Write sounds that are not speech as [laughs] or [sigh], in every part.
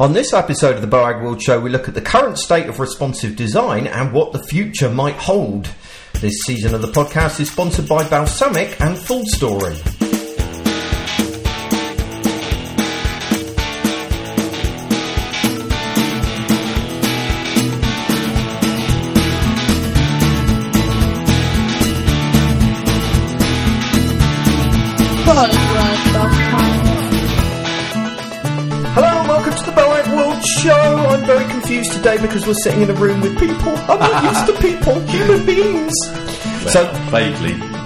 On this episode of the Boagworld Show, we look at the current state of responsive design and what the future might hold. This season of the podcast is sponsored by Balsamiq and FullStory. Hello I'm very confused today because we're sitting in a room with people. I'm not [laughs] used to people, human beings. So, vaguely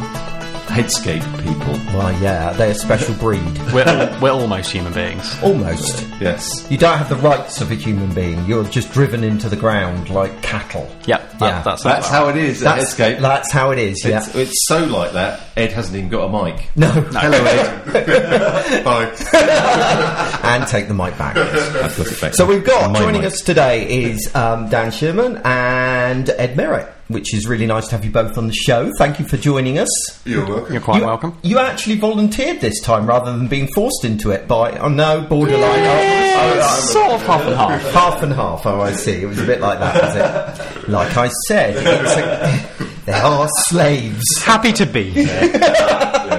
headscape people. well, yeah, they're a special breed. [laughs] We're, we're almost human beings. Almost. Yes. You don't have the rights of a human being. You're just driven into the ground like cattle. Yep, that, Yeah. that's That's how it is at That's, Headscape. that's how it is, yeah. It's, it's so like that, Ed hasn't even got a mic. No. Hello, Ed. [laughs] Bye. [laughs] and take the mic back. I've got it back. So we've got My joining mic. us today is um, Dan Sherman and Ed Merritt, which is really nice to have you both on the show. Thank you for joining us. You're welcome. You're quite you, welcome. You actually volunteered this time rather than being forced into it by, oh no, borderline. Oh, oh, oh Sort of half and half. half and half. Oh, I see. It was a bit like that, was it? Like I said, it's a, [laughs] they are slaves. Happy to be here. [laughs]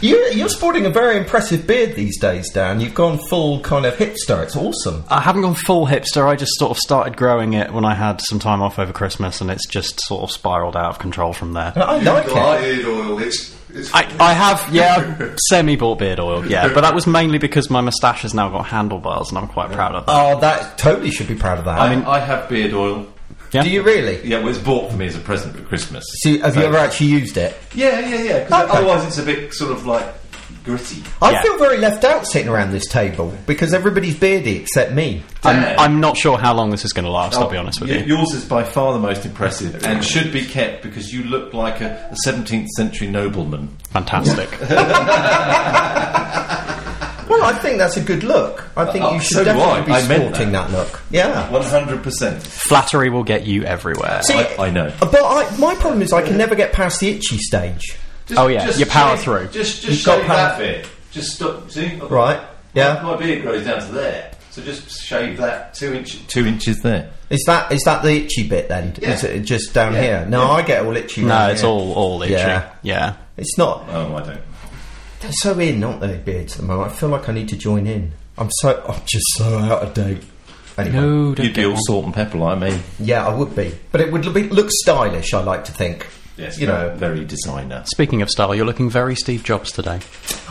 You, you're sporting a very impressive beard these days, Dan. You've gone full kind of hipster. It's awesome. I haven't gone full hipster. I just sort of started growing it when I had some time off over Christmas, and it's just sort of spiraled out of control from there. I like it. Beard oil. It's, it's I, I have, [laughs] yeah, semi bought beard oil, yeah, but that was mainly because my moustache has now got handlebars, and I'm quite proud of that. Oh, that totally should be proud of that. I mean, I have beard oil. Yeah. do you really? Yeah, well, it's bought for me as a present for Christmas. So, have you ever actually used it? Yeah, yeah, yeah. 'cause Okay. otherwise, it's a bit sort of like gritty. I Yeah. feel very left out sitting around this table because everybody's beardy except me. I'm, I'm not sure how long this is going to last, I'll be oh, honest with y- you. Yours is by far the most impressive and should be kept because you look like a, a 17th century nobleman. Fantastic. [laughs] [laughs] Well, I think that's a good look. I think Uh, you should so do definitely I. be I meant sporting that. look. Yeah. 100%. Flattery will get you everywhere. See, I- I know. But I, my problem is I can never get past the itchy stage. Oh, yeah, you power shave- through. Just, You've just got shave power- that bit. Just stop. See, I've Right? Yeah. My, my beard grows down to there, so just shave that two inch, two inches there. Is that is that the itchy bit then? Yeah. Is it just down Yeah. here? No, Yeah. I get all itchy. no, down it's here. all, all itchy. Yeah. yeah. It's not. Oh, I don't. They're so in, aren't they, beards at the moment? I feel like I need to join in. I'm so. I'm just so out of date. Anyway. No, don't You'd be all salt and pepper like me. Yeah, I would be, but it would look, look stylish. I like to think. Yes, you know. very designer. Speaking of style, you're looking very Steve Jobs today.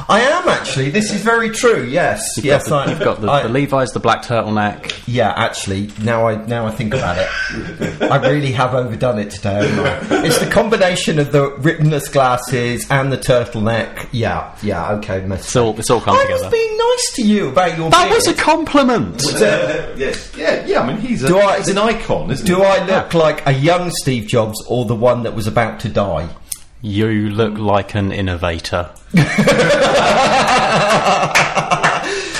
I am actually. This is very true. Yes, You've yes. got the, I, you've got the, I- the Levi's, the black turtleneck. Yeah, actually, now I now I think about it, I really have overdone it today. haven't I? It's the combination of the rimless glasses and the turtleneck. Yeah, yeah. Okay, mess. It's all, it's all come I together. was being nice to you about your. That beard. was a compliment. [laughs] yes, yeah, yeah. I mean, he's, a, Do I- he's an icon, isn't it? Do he? I look like a young Steve Jobs or the one that was about to die? You look like an innovator. [laughs]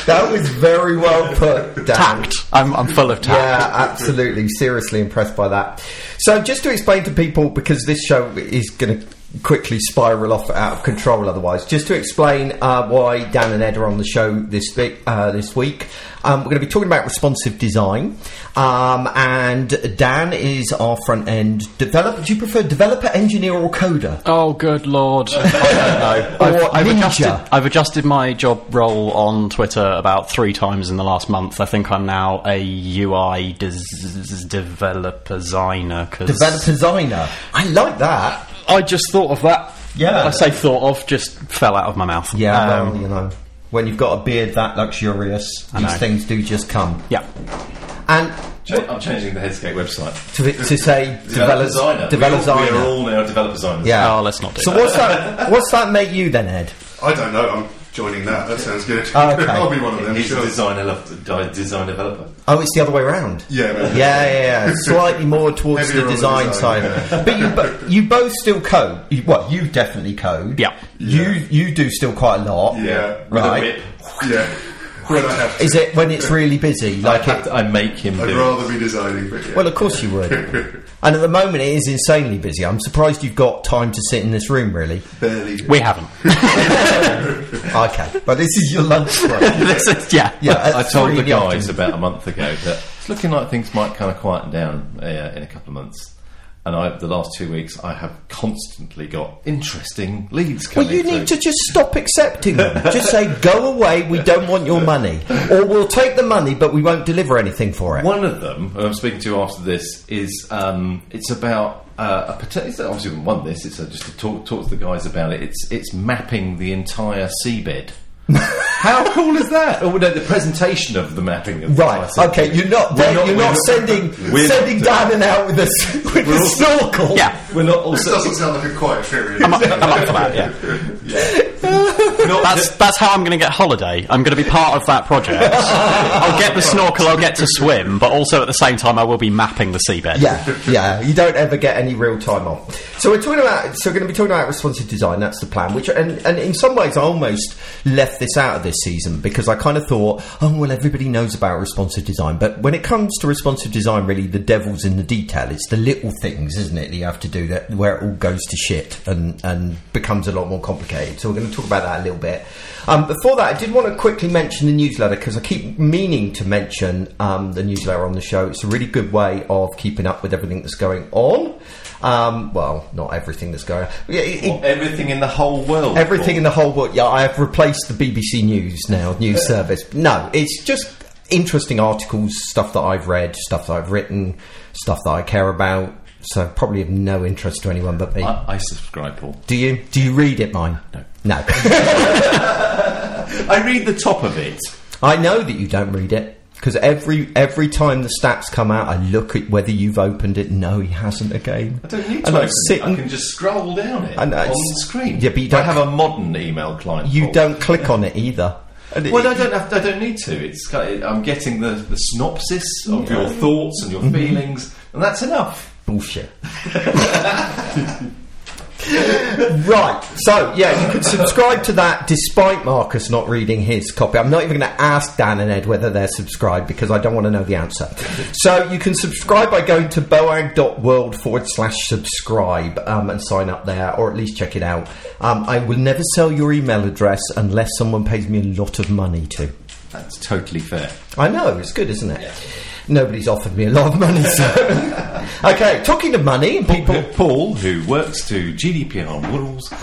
That was very well put. Dan. Tact. I'm, I'm full of tact. Yeah, absolutely. Seriously impressed by that. So, just to explain to people, because this show is going to quickly spiral off out of control otherwise, just to explain uh, why Dan and Ed are on the show this, week- uh, this week, um, we're going to be talking about responsive design. Um, and Dan is our front end developer. Do you prefer developer, engineer, or coder? Oh, good lord. [laughs] I don't know. [laughs] I've, I've adjusted, I've adjusted my job role on Twitter about three times in the last month. I think I'm now a UI des- developer designer. Developer designer. I like that. I just thought of that. Yeah. I say thought of, just fell out of my mouth. Yeah, Um, well, you know, when you've got a beard that luxurious, I these know. things do just come. yeah. And Cha- I'm changing the Headscape website. to, to say developer designer. developer we, all, we are designer. all now developer designers. Yeah. Oh, let's not do so that. what's that? What's that make you then, Ed? I don't know. I'm joining that. That sounds good. Oh, [laughs] okay. I'll be one of them. He's Sure. a designer, di- design developer. Oh, it's the other way around. Yeah, Yeah, yeah, yeah. Slightly more towards the on the design design. side. But you, bo- you both still code. You, what? You definitely code. Yeah. You you do still quite a lot. Yeah. With Right. a whip. Yeah. [laughs] when I have to. Is it when it's really busy? Like have it, [laughs] I make him I'd do it. rather be designing, but yeah. Well, of course you would. [laughs] and at the moment, it is insanely busy. I'm surprised you've got time to sit in this room, really. barely. We haven't. [laughs] Okay, but this is your lunch break. This is- yeah. Yeah, I told the guys afternoon. about a month ago that it's looking like things might kind of quieten down uh, in a couple of months. And I, the last two weeks, I have constantly got interesting leads Well, you through. need to just stop accepting them. [laughs] just say, "Go away. We don't want your money," or we'll take the money, but we won't deliver anything for it. One of them, I'm speaking to after this, is um, it's about uh, a it's obviously we won this. It's uh, just to talk talk to the guys about it. It's it's mapping the entire seabed. [laughs] How cool is that? Oh, no, the presentation of the mapping of Right. entire seabed. Okay. You're not. We're not- you're not not- sending [laughs] we're sending not- Dan and out with a s- [laughs] with a also- snorkel. Yeah. We're not This also doesn't sound like a quiet period. I'm up, I'm up for that, yeah. Not That's, that's how I'm going to get holiday. I'm going to be part of that project. [laughs] I'll get the snorkel, I'll get to swim, but also at the same time I will be mapping the seabed. Yeah, yeah. You don't ever get any real time off. So we're talking about. So we're going to be talking about responsive design. That's the plan. Which, and, and in some ways, I almost left this out of this season because I kind of thought, oh well, everybody knows about responsive design. But when it comes to responsive design, really, the devil's in the detail. It's the little things, isn't it? That you have to do that where it all goes to shit and and becomes a lot more complicated. So we're going to talk about that a little bit. Um, before that, I did want to quickly mention the newsletter because I keep meaning to mention um, the newsletter on the show. It's a really good way of keeping up with everything that's going on. Um, well, not everything that's going on. Yeah, it- it- everything in the whole world. everything in the whole world. Yeah, I have replaced the BBC News now, news service. No, it's just interesting articles, stuff that I've read, stuff that I've written, stuff that I care about. So probably of no interest to anyone but me. I, I subscribe, Paul. Do you? Do you read it, mine? No. No. [laughs] I read the top of it. I know that you don't read it because every every time the stats come out, I look at whether you've opened it. No, he hasn't again. I don't need to And I open it. I can just scroll down it I on the screen. Yeah, but you don't- have a modern email client. You Paul. don't click on it either. It- Well, I don't have. I don't need to. It's. I'm getting the, the synopsis of your thoughts and your Mm-hmm. feelings, and that's enough. Bullshit. right. So yeah, you can subscribe to that despite Marcus not reading his copy. I'm not even going to ask Dan and Ed whether they're subscribed because I don't want to know the answer. So you can subscribe by going to boag.world forward slash subscribe um, and sign up there, or at least check it out. Um, I will never sell your email address unless someone pays me a lot of money to. That's totally fair. I know, it's good, isn't it? Nobody's offered me a lot of money, so. [laughs] okay, talking of money and people. Paul, who works to GDPR rules, [laughs]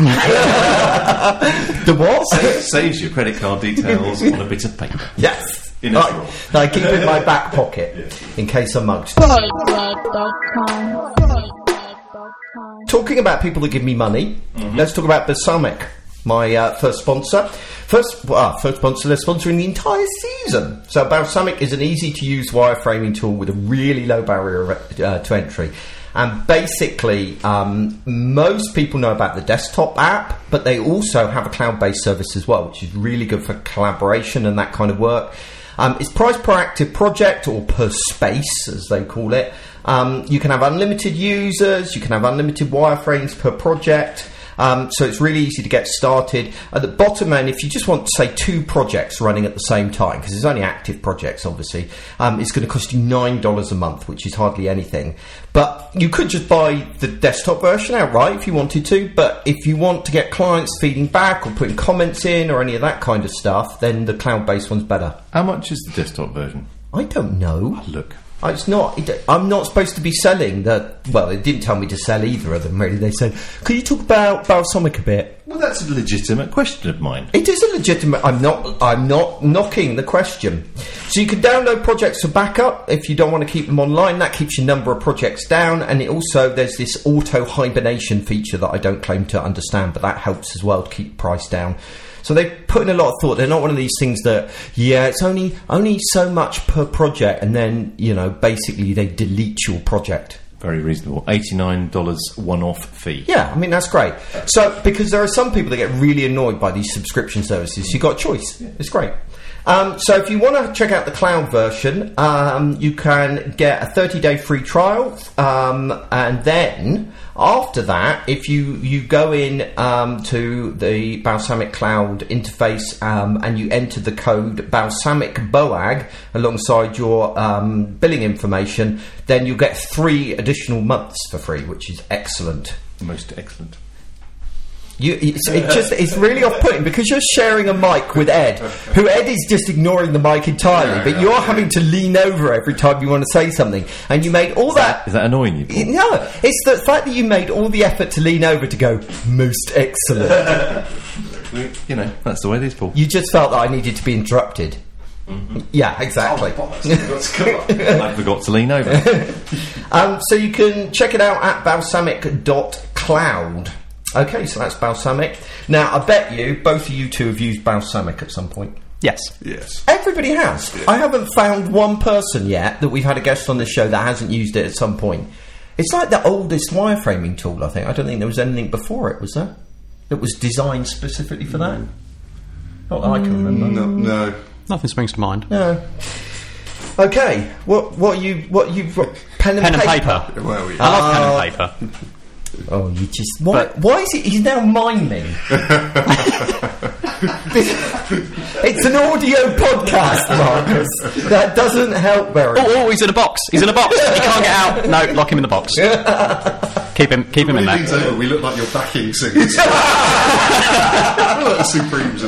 The what? saves your credit card details on a bit of paper. Yes. In a I, drawer. I keep it in my back [laughs] pocket in case I'm mugged. Talking about people that give me money, mm-hmm. let's talk about Balsamiq, my uh, first sponsor. First, well, first sponsor, they're sponsoring the entire season. So Balsamiq is an easy to use wireframing tool with a really low barrier uh, to entry. And basically, um, most people know about the desktop app, but they also have a cloud based service as well, which is really good for collaboration and that kind of work. Um, it's priced per active project or per space, as they call it. Um, you can have unlimited users, you can have unlimited wireframes per project. Um, so it's really easy to get started. At the bottom end, if you just want, say, two projects running at the same time, because there's only active projects, obviously, um, it's going to cost you $9 a month, which is hardly anything. But you could just buy the desktop version outright if you wanted to. But if you want to get clients feeding back or putting comments in or any of that kind of stuff, then the cloud based one's better. How much is the desktop version? I don't know. Look. It's not. It, I'm not supposed to be selling that. Well, they didn't tell me to sell either of them. Really, they said, "Could you talk about Balsamiq a bit?" Well, that's a legitimate question of mine. It is a legitimate. I'm not. I'm not knocking the question. So you can download projects for backup if you don't want to keep them online. That keeps your number of projects down, and it also there's this auto hibernation feature that I don't claim to understand, but that helps as well to keep price down. So they put in a lot of thought. They're not one of these things that, yeah, it's only only so much per project, and then you know basically they delete your project. Very reasonable. $89 one off fee. Yeah, I mean that's great. So because there are some people that get really annoyed by these subscription services, you got a choice. It's great. Um, so if you want to check out the cloud version, um, you can get a 30 day free trial, um, and then after that, if you you go in um, to the Balsamiq Cloud interface um, and you enter the code Balsamiq Boag alongside your um, billing information, then you'll get three additional months for free, which is excellent. Most excellent. You, it's, it just it's really off-putting because you're sharing a mic with Ed, who Ed is just ignoring the mic entirely, Yeah, but yeah, you're yeah. having to lean over every time you want to say something, and you made all that. Is that annoying you? Paul? No, it's the fact that you made all the effort to lean over to go most excellent. [laughs] You know, that's the way it is, Paul. you just felt that I needed to be interrupted. Yeah, exactly. [laughs] I forgot to lean over. [laughs] Um, so you can check it out at balsamiq.cloud. Okay, so that's Balsamiq. Now, I bet you both of you two have used Balsamiq at some point. Yes. Yes. Everybody has. I haven't found one person yet that we've had a guest on the show that hasn't used it at some point. It's like the oldest wireframing tool, I think. I don't think there was anything before it, was there? That was designed specifically for that? Not that I can remember. No, no. Nothing springs to mind. No. Okay, what what you what you what, pen and Pen and paper? paper. Well, yeah. I love pen and uh, paper. Oh, you just why? But- why is he? He's now miming. This- [laughs] it's an audio podcast, Marcus. That doesn't help very. Oh, oh, he's in a box. He's in a box. He can't get out. No, lock him in the box. [laughs] keep him, keep him in When he there. over, we look like you're backing singers. [laughs] We're like the Supremes.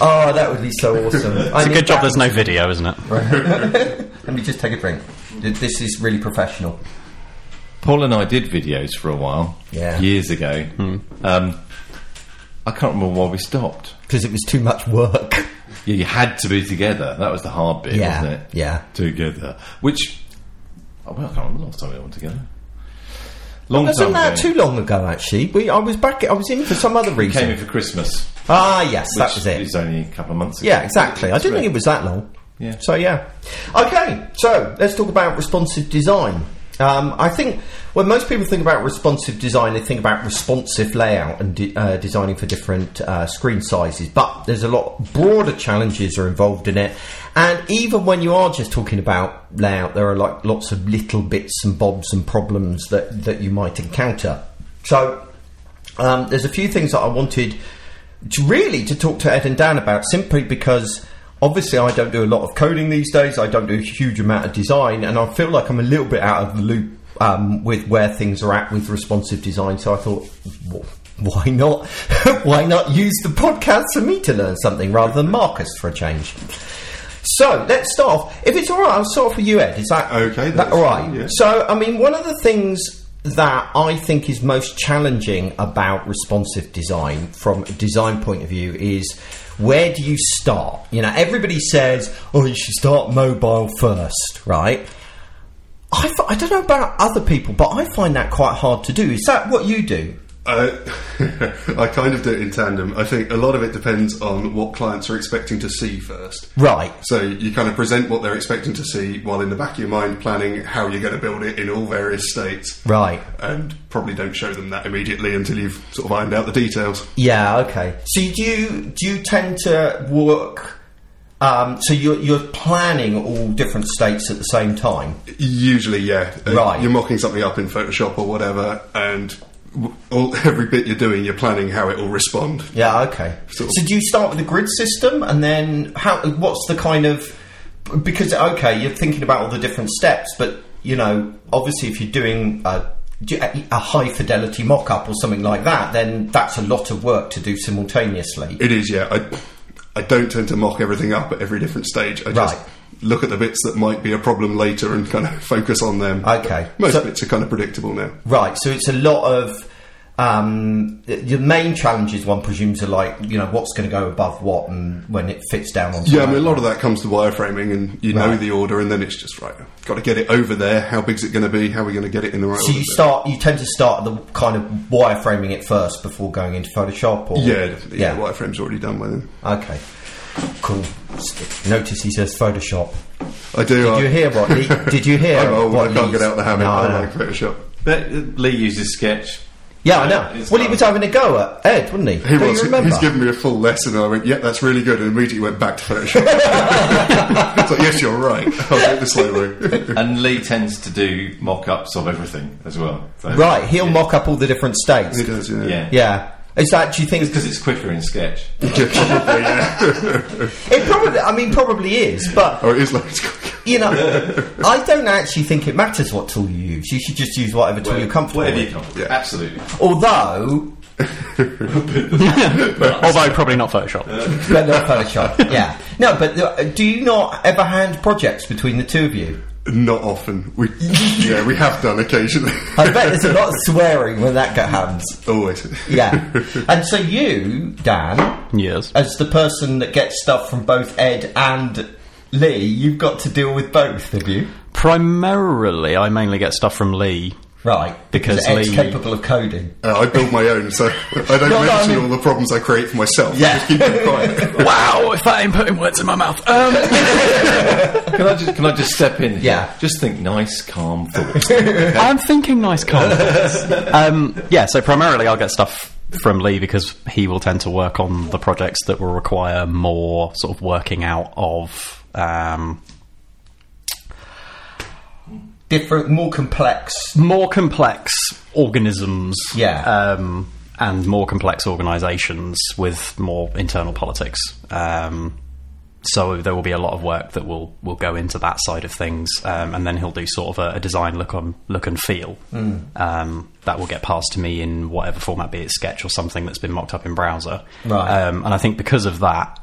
Oh, that would be so awesome. It's a good job there's no video, isn't it? Let me just take a drink. This is really professional. Paul and I did videos for a while, Yeah. years ago. Um, I can't remember why we stopped. Because it was too much work. Yeah, you had to be together. That was the hard bit, Yeah, wasn't it? yeah. Together. Which, oh, well, I can't remember the last time we were together. Long Wasn't time that ago. too long ago? Actually, we I was back. I was in for some other reason. Came in for Christmas. ah, yes, that was it. It was only a couple of months ago. Yeah, exactly. I didn't think it was that long. Yeah. So yeah. Okay, so let's talk about responsive design. Um, I think when most people think about responsive design, they think about responsive layout and de- uh, designing for different uh, screen sizes. But there's a lot broader challenges are involved in it. And even when you are just talking about layout, there are like lots of little bits and bobs and problems that that you might encounter. So um, there's a few things that I wanted to really to talk to Ed and Dan about simply because obviously I don't do a lot of coding these days. I don't do a huge amount of design, and I feel like I'm a little bit out of the loop um, with where things are at with responsive design. So I thought, wh- why not? [laughs] why not use the podcast for me to learn something rather than Marcus for a change? So let's start off. If it's all right, I'll start off with you, Ed. Is that Okay, That that's all right? fine, yeah. So, I mean, one of the things that I think is most challenging about responsive design from a design point of view is where do you start? You know, everybody says, oh, you should start mobile first, right? I, f- I don't know about other people, but I find that quite hard to do. Is that what you do? Uh, [laughs] I kind of do it in tandem. I think a lot of it depends on what clients are expecting to see first. Right. So you kind of present what they're expecting to see while in the back of your mind planning how you're going to build it in all various states. Right. And probably don't show them that immediately until you've sort of ironed out the details. Yeah. Okay. So do you do you tend to work? Um, so you're you're planning all different states at the same time. Usually, yeah. Uh, Right. You're mocking something up in Photoshop or whatever, and all, [laughs] every bit you're doing, you're planning how it will respond. Yeah. Okay. Sort of. So do you start with a grid system, and then how? What's the kind of? Because okay, you're thinking about all the different steps, but you know, obviously, if you're doing a, a high fidelity mock up or something like that, then that's a lot of work to do simultaneously. It is, yeah. I, I don't tend to mock everything up at every different stage. I just Right. Look at the bits that might be a problem later and kind of focus on them. Okay. Most So- bits are kind of predictable now. Right, so it's a lot of um, the main challenges one presumes are like you know what's going to go above what and when it fits down on. Yeah, I mean, a lot of that comes to wireframing, and you know the order, and then it's just right. Got to get it over there. How big's it going to be? How are we going to get it in the right So you start, you tend to start the kind of wireframing it first before going into Photoshop, or Yeah. Yeah, yeah. wireframe's already done by then. Okay, cool. Notice he says Photoshop. I do. Did you hear what? Lee, [laughs] did you hear? I'm old. what I can't Lee's- get out the habit. No, I no. like Photoshop. But Lee uses Sketch. Yeah, I know. It's well, he was having a go at Ed, wasn't he? He Do was. remember? He's given me a full lesson, and I went, "Yeah, that's really good," and immediately went back to Photoshop. [laughs] it's like, "Yes, you're right. [laughs] I'll do it the slow way." And Lee tends to do mock-ups of everything as well. So, Right, he'll yeah. mock up all the different states. he does, yeah. Yeah. Yeah. Is that, do you think, because it's quicker in Sketch. Probably, [laughs] yeah. it probably, I mean, probably is, but, oh, it is loads quicker. you know, I don't actually think it matters what tool you use. You should just use whatever tool you're comfortable Whatever with. you're comfortable. Yeah. Absolutely. Although, [laughs] Although probably not Photoshop. but not Photoshop, yeah. No, but uh, do you not ever hand projects between the two of you? Not often. We, [laughs] yeah, we have done occasionally. I bet there's a lot of swearing when that happens. Always. Yeah. [laughs] and so you, Dan, Yes. as the person that gets stuff from both Ed and Lee, you've got to deal with both, have you? Primarily, I mainly get stuff from Lee. Right. Because Ed's Lee- capable of coding. Uh, I build my own, so [laughs] I don't No, no, I mention mean- all the problems I create for myself. Yeah. I just keep them quiet. [laughs] wow, if that ain't putting words in my mouth. Um, [laughs] Can I just can I just step in? here? Yeah. Just think nice, calm thoughts. I'm thinking nice comments. um, yeah, so primarily I'll get stuff from Lee because he will tend to work on the projects that will require more sort of working out of. Um, Different, more complex. more complex organisms, Yeah. um, and more complex organisations with more internal politics. Um, so there will be a lot of work that will will go into that side of things, um, and then he'll do sort of a, a design look on look and feel um, that will get passed to me in whatever format, be it Sketch or something that's been mocked up in browser. Right. Um, and I think because of that,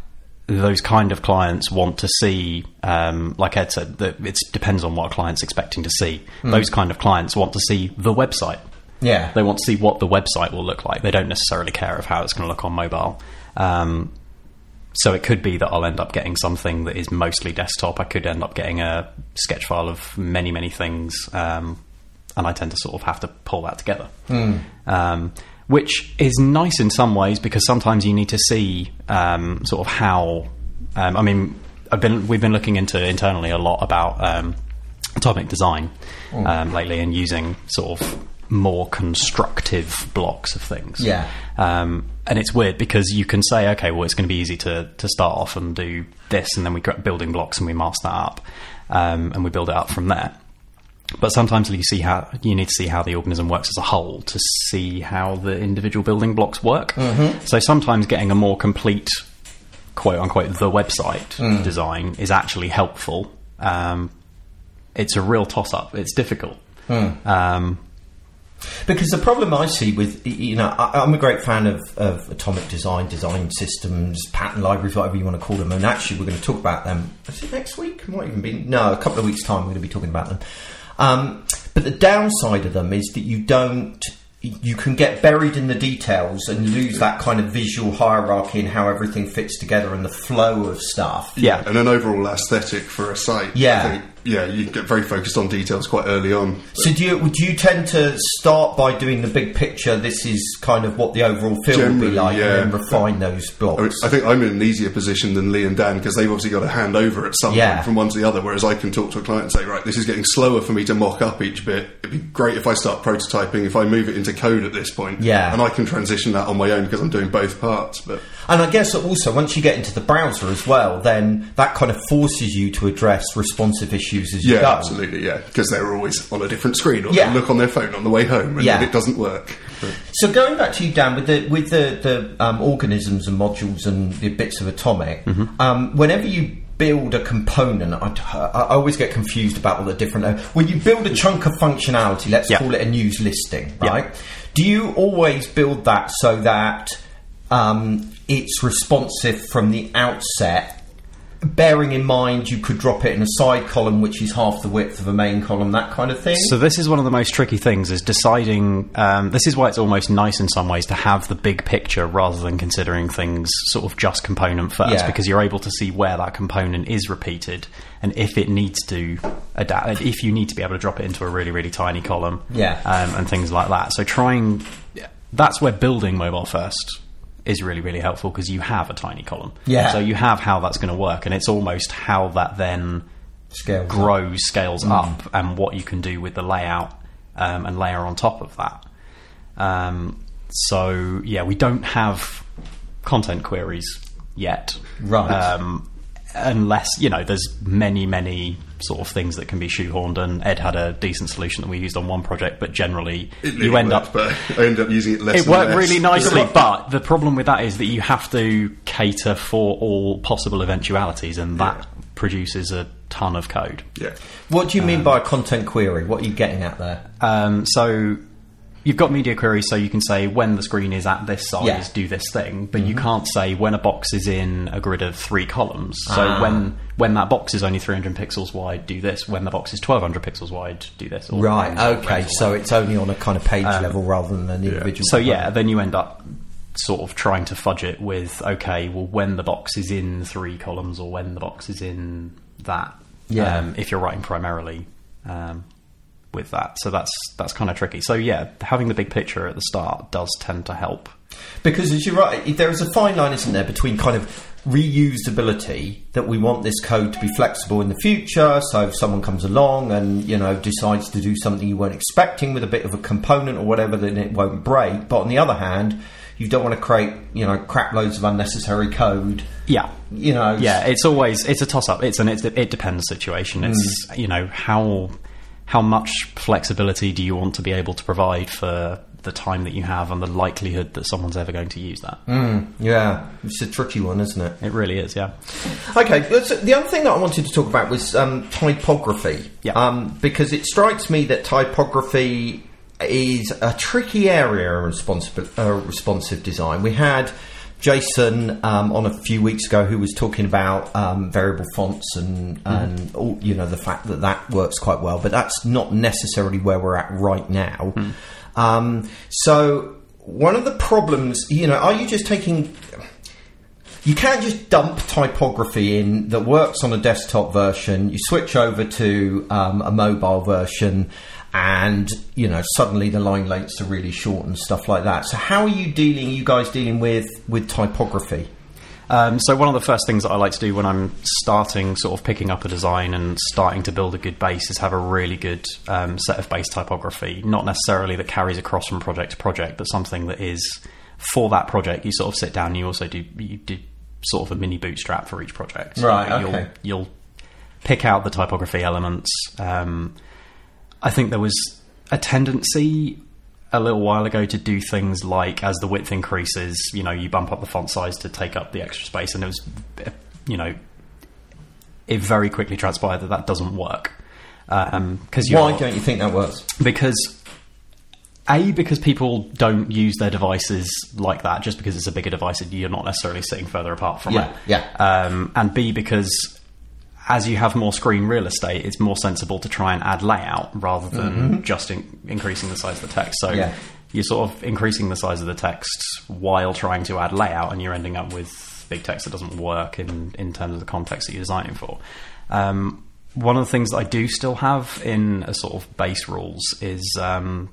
those kind of clients want to see, um, like Ed said, that it depends on what a client's expecting to see. Those kind of clients want to see the website. Yeah. They want to see what the website will look like. They don't necessarily care of how it's going to look on mobile. Um, so it could be that I'll end up getting something that is mostly desktop. I could end up getting a sketch file of many, many things, um, and I tend to sort of have to pull that together. Um, which is nice in some ways because sometimes you need to see um, sort of how. Um, I mean, I've been we've been looking into internally a lot about um, atomic design um, lately and using sort of more constructive blocks of things. Yeah. Um, and it's weird because you can say, okay, well, it's going to be easy to, to start off and do this, and then we get building blocks and we mask that up, um, and we build it up from there. But sometimes you see how you need to see how the organism works as a whole to see how the individual building blocks work. So sometimes getting a more complete, quote unquote, the website design is actually helpful. Um, it's a real toss up. It's difficult. Um, Because the problem I see with, you know, I, I'm a great fan of, of atomic design, design systems, pattern libraries, whatever you want to call them. And actually, we're going to talk about them. Is it next week? Might even be no, a couple of weeks' time. We're going to be talking about them. Um, but the downside of them is that you don't. You can get buried in the details and lose that kind of visual hierarchy and how everything fits together and the flow of stuff. yeah. and an overall aesthetic for a site. Yeah. Yeah, you get very focused on details quite early on. So do you would you tend to start by doing the big picture? This is kind of what the overall feel will be like, yeah. and then refine those I, blocks. I think I'm in an easier position than Lee and Dan because they've obviously got to hand over at some Yeah. point from one to the other. Whereas I can talk to a client and say, right, this is getting slower for me to mock up each bit. It'd be great if I start prototyping, if I move it into code at this point. Yeah. And I can transition that on my own because I'm doing both parts. But And I guess also once you get into the browser as well, then that kind of forces you to address responsive issues as you yeah, go. absolutely, yeah. Because they're always on a different screen or Yeah. they look on their phone on the way home and Yeah. it doesn't work. So going back to you, Dan, with the with the the um, organisms and modules and the bits of atomic, um, whenever you build a component, I, I always get confused about all the different. Uh, when you build a chunk of functionality, let's Yeah. call it a news listing, right? Do you always build that so that um, it's responsive from the outset? Bearing in mind, you could drop it in a side column, which is half the width of a main column, that kind of thing. So this is one of the most tricky things: is deciding. Um, this is why it's almost nice in some ways to have the big picture rather than considering things sort of just component first, Yeah. because you're able to see where that component is repeated and if it needs to adapt. If you need to be able to drop it into a really really tiny column, Yeah. um, and things like that. So trying. That's where building mobile first is really really helpful because you have a tiny column. Yeah. So you have how that's going to work, and it's almost how that then Scale grows, scales up, and what you can do with the layout um, and layer on top of that. Um, so yeah, we don't have content queries yet, Right. Um, unless you know, there's many, many sort of things that can be shoehorned. And Ed had a decent solution that we used on one project, but generally It you end worked, up but I ended up using it less. it and worked less. really nicely, [laughs] but the problem with that is that you have to cater for all possible eventualities, and that Yeah. produces a ton of code. Yeah. What do you mean by a content query? What are you getting at there? Um, so you've got media queries, so you can say when the screen is at this size, Yeah. Mm-hmm. do this thing, but you can't say when a box is in a grid of three columns. So Ah. when when that box is only 300 pixels wide, do this. When the box is 1200 pixels wide, do this. or- Right. Okay. So it's only on a kind of page level rather than an individual. So yeah, then you end up sort of trying to fudge it with okay, well, when the box is in three columns or when the box is in that. Yeah. Um, if you're writing primarily um, with that, so that's that's kind of tricky. So yeah, having the big picture at the start does tend to help. Because as you're right, there is a fine line, isn't there, between kind of reusability that we want this code to be flexible in the future. So if someone comes along and you know decides to do something you weren't expecting with a bit of a component or whatever, then it won't break. But on the other hand, you don't want to create you know crap loads of unnecessary code. Yeah. You know, Yeah, it's always it's a toss up. It's an it's, it depends situation. It's Mm. you know how how much flexibility do you want to be able to provide for the time that you have and the likelihood that someone's ever going to use that. yeah, it's a tricky one, isn't it? It really is, yeah. Okay, so the other thing that I wanted to talk about was um, typography. Yeah. Um, because it strikes me that typography is a tricky area in responsive, uh, responsive design. We had Jason um, on a few weeks ago who was talking about um, variable fonts and, and all, you know the fact that that works quite well, but that's not necessarily where we're at right now. Um, so one of the problems, you know, are you just taking you can't just dump typography in that works on a desktop version. You switch over to um, a mobile version, and you know suddenly the line lengths are really short and stuff like that. So how are you dealing? You guys dealing with with typography? Um, so one of the first things that I like to do when I'm starting, sort of picking up a design and starting to build a good base, is have a really good um, set of base typography. Not necessarily that carries across from project to project, but something that is for that project. You sort of sit down. and You also do you do sort of a mini bootstrap for each project. Right, You'll, okay. You'll pick out the typography elements. Um, I think there was a tendency a little while ago to do things like as the width increases, you know, you bump up the font size to take up the extra space, and it was, you know, it very quickly transpired that that doesn't work. Because Why don't you think that works? because a because people don't use their devices like that just because it's a bigger device you're not necessarily sitting further apart from Yeah, it yeah. um, and b because as you have more screen real estate it's more sensible to try and add layout rather than just in- increasing the size of the text so Mm-hmm. Yeah. you're sort of increasing the size of the text while trying to add layout and you're ending up with big text that doesn't work in, in terms of the context that you're designing for um, one of the things that I do still have in a sort of base rules is um,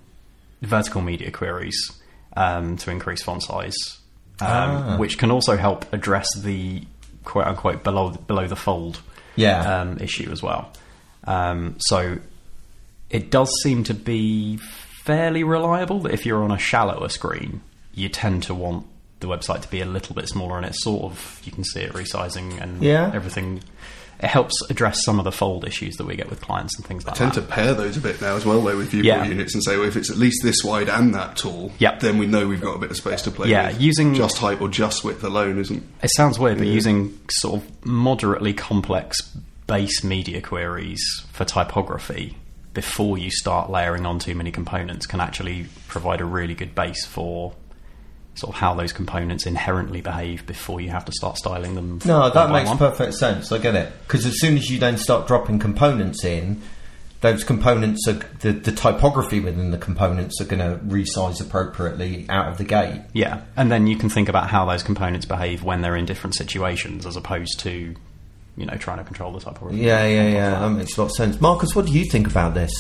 vertical media queries um, to increase font size, um, which can also help address the quote unquote below below the fold Yeah. um, issue as well. Um, so it does seem to be fairly reliable that if you're on a shallower screen, you tend to want the website to be a little bit smaller, and it's sort of you can see it resizing and Yeah. everything. It helps address some of the fold issues that we get with clients and things like that. I tend that. to pair those a bit now as well, though, with viewport Yeah. units and say, well, if it's at least this wide and that tall, Yep. then we know we've got a bit of space to play Yeah, with. using- just height or just width alone isn't. It sounds weird, but using sort of moderately complex base media queries for typography before you start layering on too many components can actually provide a really good base for sort of how those components inherently behave before you have to start styling them. No, that makes one. perfect sense. I get it. Because as soon as you then start dropping components in, those components are the, the typography within the components are going to resize appropriately out of the gate. Yeah, and then you can think about how those components behave when they're in different situations, as opposed to, you know, trying to control the typography. Yeah, yeah, yeah. That makes a lot of sense. Marcus, what do you think about this?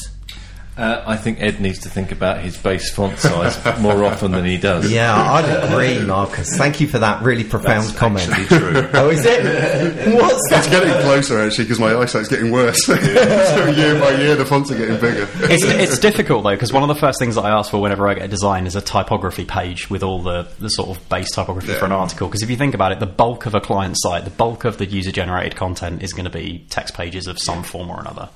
Uh, I think Ed needs to think about his base font size [laughs] more often than he does. Yeah, I'd agree, Marcus. Thank you for that really profound That's comment. true. [laughs] Oh, is it? [laughs] What's that? It's getting closer actually because my eyesight's getting worse. so year by year, the fonts are getting bigger. it's, it's difficult though because one of the first things that I ask for whenever I get a design is a typography page with all the, the sort of base typography for an article. Because if you think about it, the bulk of a client site, the bulk of the user generated content is going to be text pages of some form or another.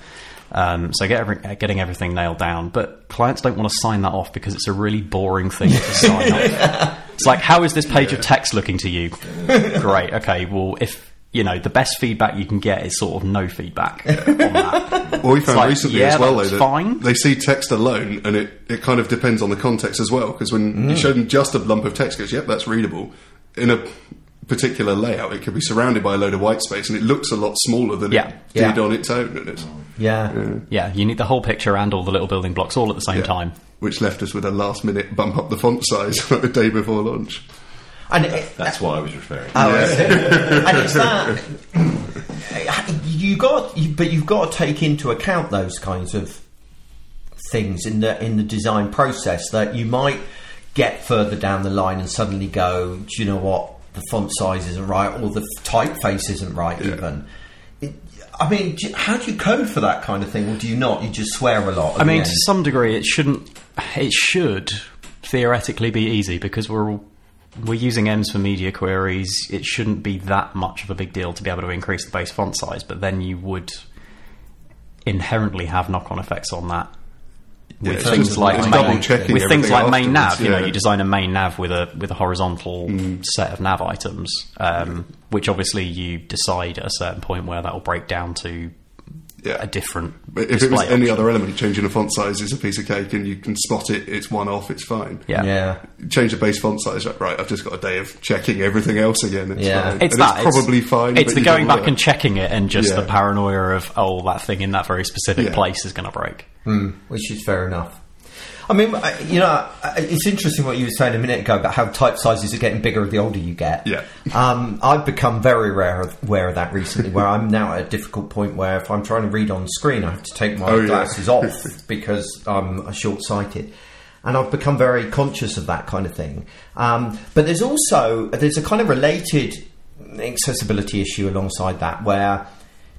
Um, so get every, getting everything nailed down, but clients don't want to sign that off because it's a really boring thing to sign off. [laughs] It's like, how is this page of text looking to you? Great, okay. Well, if you know the best feedback you can get is sort of no feedback on that. Well, we found like, recently yeah, as well, though, that fine. they see text alone, and it, it kind of depends on the context as well. Because when Mm. you show them just a lump of text, goes, "Yep, that's readable." In a particular layout, it could be surrounded by a load of white space, and it looks a lot smaller than Yeah. it did Yeah. on its own. And it's, Yeah. Yeah, you need the whole picture and all the little building blocks all at the same yeah. time. which left us with a last minute bump up the font size like [laughs] the day before launch. And it, That's what I was referring to. Oh, I see. [laughs] and it's that you got, but you've got to take into account those kinds of things in the in the design process that you might get further down the line and suddenly go, do you know what, the font size isn't right or the typeface isn't right even. I mean, do you- how do you code for that kind of thing, or do you not? You just swear a lot. I mean, to some degree, it shouldn't. It should theoretically be easy because we're all, we're using M's for media queries. It shouldn't be that much of a big deal to be able to increase the base font size, but then you would inherently have knock-on effects on that. Yeah, With it's things like main, with things like main nav, afterwards, you know, you design a main nav with a with a horizontal set of nav items, um, which obviously you decide at a certain point where that will break down to Yeah. a different. But if it was display any other element, changing the font size is a piece of cake, and you can spot it. It's one off. It's fine. yeah, yeah. Change the base font size. Right, I've just got a day of checking everything else again. It's Yeah. fine. It's And that. It's probably fine. It's but the going back and checking it, and just the paranoia of oh, that thing in that very specific Yeah. place is going to break. Hmm. which is fair enough. I mean, you know, it's interesting what you were saying a minute ago about how type sizes are getting bigger the older you get. Yeah. Um, I've become very rare aware of that recently, where I'm now at a difficult point where if I'm trying to read on screen, I have to take my Oh, yeah. glasses off [laughs] because I'm short sighted. And I've become very conscious of that kind of thing. Um, but there's also there's a kind of related accessibility issue alongside that, where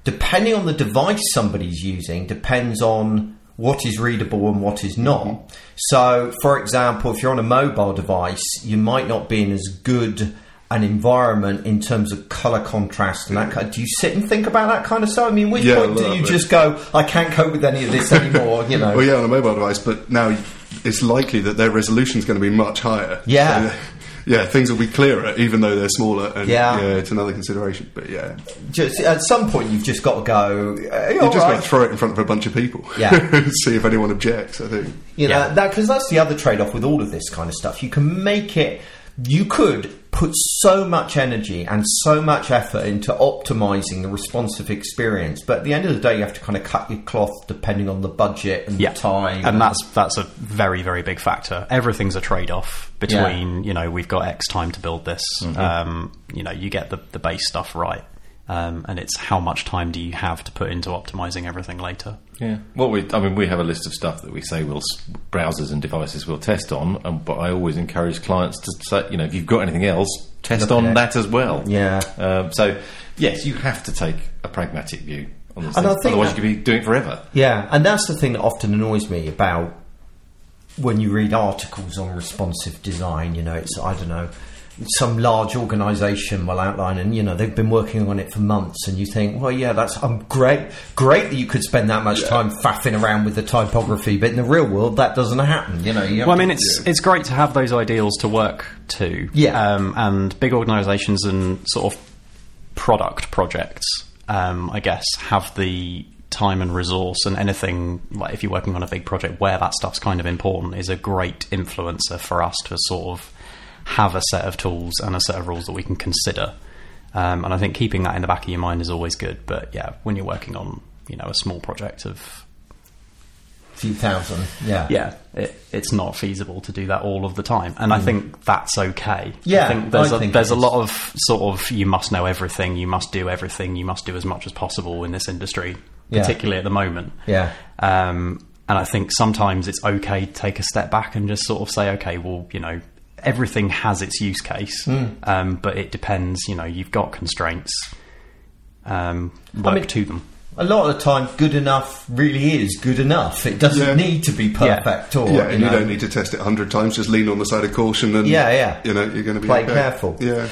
depending on the device somebody's using, depends on what is readable and what is not. Mm-hmm. So, for example, if you're on a mobile device, you might not be in as good an environment in terms of color contrast and that kind. Do you sit and think about that kind of stuff? I mean, which Yeah, point do you bit. just go, I can't cope with any of this [laughs] anymore? You know. Well, yeah, on a mobile device, but now it's likely that their resolution is going to be much higher. Yeah. So, yeah, things will be clearer, even though they're smaller. And, Yeah. it's another consideration. But yeah, Just at some point, you've just got to go. Uh, you just got to throw it in front of a bunch of people. Yeah. [laughs] see if anyone objects. I think. You know, Yeah. that because that's the other trade off with all of this kind of stuff. You can make it. You could put so much energy and so much effort into optimizing the responsive experience, but at the end of the day, you have to kind of cut your cloth depending on the budget and Yeah, the time. and that's that's a very very big factor. Everything's a trade off between you know we've got X time to build this. Um, you know, you get the the base stuff right, um, and it's how much time do you have to put into optimizing everything later. Yeah. Well, we, I mean, we have a list of stuff that we say we'll browsers and devices we'll test on, and, but I always encourage clients to say, you know, if you've got anything else, test Look on at that as well. Yeah. Um, so, yes, you have to take a pragmatic view on this. And thing. I think Otherwise, that- you could be doing it forever. Yeah, and that's the thing that often annoys me about when you read articles on responsive design. You know, it's I don't know, some large organisation will outline, and you know they've been working on it for months, and you think, well, yeah, that's um, great, great that you could spend that much time faffing around with the typography, but in the real world, that doesn't happen. You know, you Well, I mean, it's it's great to have those ideals to work to. Yeah. Um, and big organisations and sort of product projects, um, I guess, have the time and resource and anything like if you're working on a big project where that stuff's kind of important is a great influencer for us to sort of have a set of tools and a set of rules that we can consider. Um, and I think keeping that in the back of your mind is always good. But yeah, when you're working on you know a small project of few thousand. Yeah, yeah, it, it's not feasible to do that all of the time, and I think that's okay. Yeah, I think there's I a, think there's a lot of sort of you must know everything, you must do everything, you must do as much as possible in this industry, Yeah. particularly at the moment. Yeah. Um, And I think sometimes it's okay to take a step back and just sort of say, okay, well, you know, everything has its use case, Hmm. um, but it depends. You know, you've got constraints. Um, work mean- to them. A lot of the time, good enough really is good enough. It doesn't Yeah. need to be perfect or yeah, and you, know, don't need to test it a hundred times. Just lean on the side of caution, and Yeah, yeah. You know, you're going to be Play okay. careful. Yeah,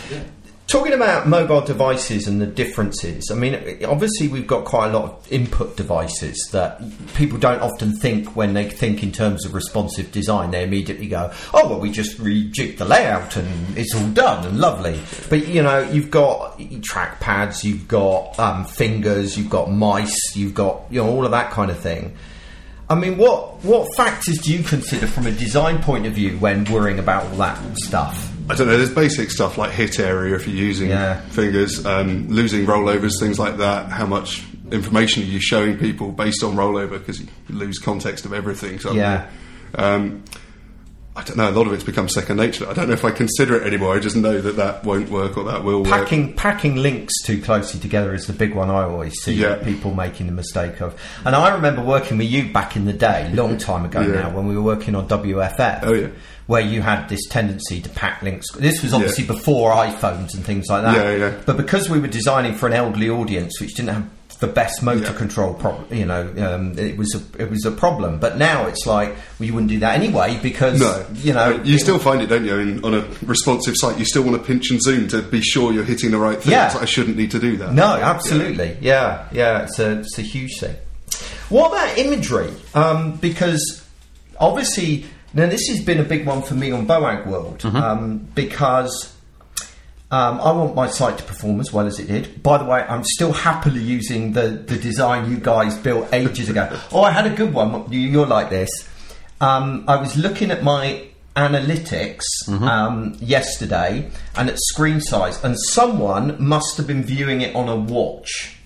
Talking about mobile devices and the differences, I mean, obviously we've got quite a lot of input devices that people don't often think when they think in terms of responsive design. They immediately go, "Oh, well, we just rejig the layout and it's all done and lovely." But you know, you've got trackpads, you've got um, fingers, you've got mice, you've got you know all of that kind of thing. I mean, what what factors do you consider from a design point of view when worrying about all that stuff? I don't know. There's basic stuff like hit area if you're using Yeah. fingers, um, losing rollovers, things like that. How much information are you showing people based on rollover because you lose context of everything. suddenly. Yeah. Um, I don't know. A lot of it's become second nature. I don't know if I consider it anymore. I just know that that won't work or that will work. packing packing links too closely together is the big one I always see Yeah. people making the mistake of. And I remember working with you back in the day, long time ago Yeah. now, when we were working on WFF. Oh, yeah. Where you had this tendency to pack links. This was obviously Yeah. before iPhones and things like that. Yeah, yeah. But because we were designing for an elderly audience, which didn't have the best motor Yeah. control, you know, um, it was a, it was a problem. But now it's like well, you wouldn't do that anyway because No, you know you still find it, don't you? In, on a responsive site, you still want to pinch and zoom to be sure you're hitting the right thing. Yeah. Like, I shouldn't need to do that. No, absolutely. Yeah, yeah, it's a it's a huge thing. What about imagery? Um, because obviously, now this has been a big one for me on Boagworld um, because. Um, I want my site to perform as well as it did. By the way, I'm still happily using the, the design you guys built ages ago. Oh, I had a good one. You- You're like this. Um, I was looking at my analytics um, yesterday and at screen size, and someone must have been viewing it on a watch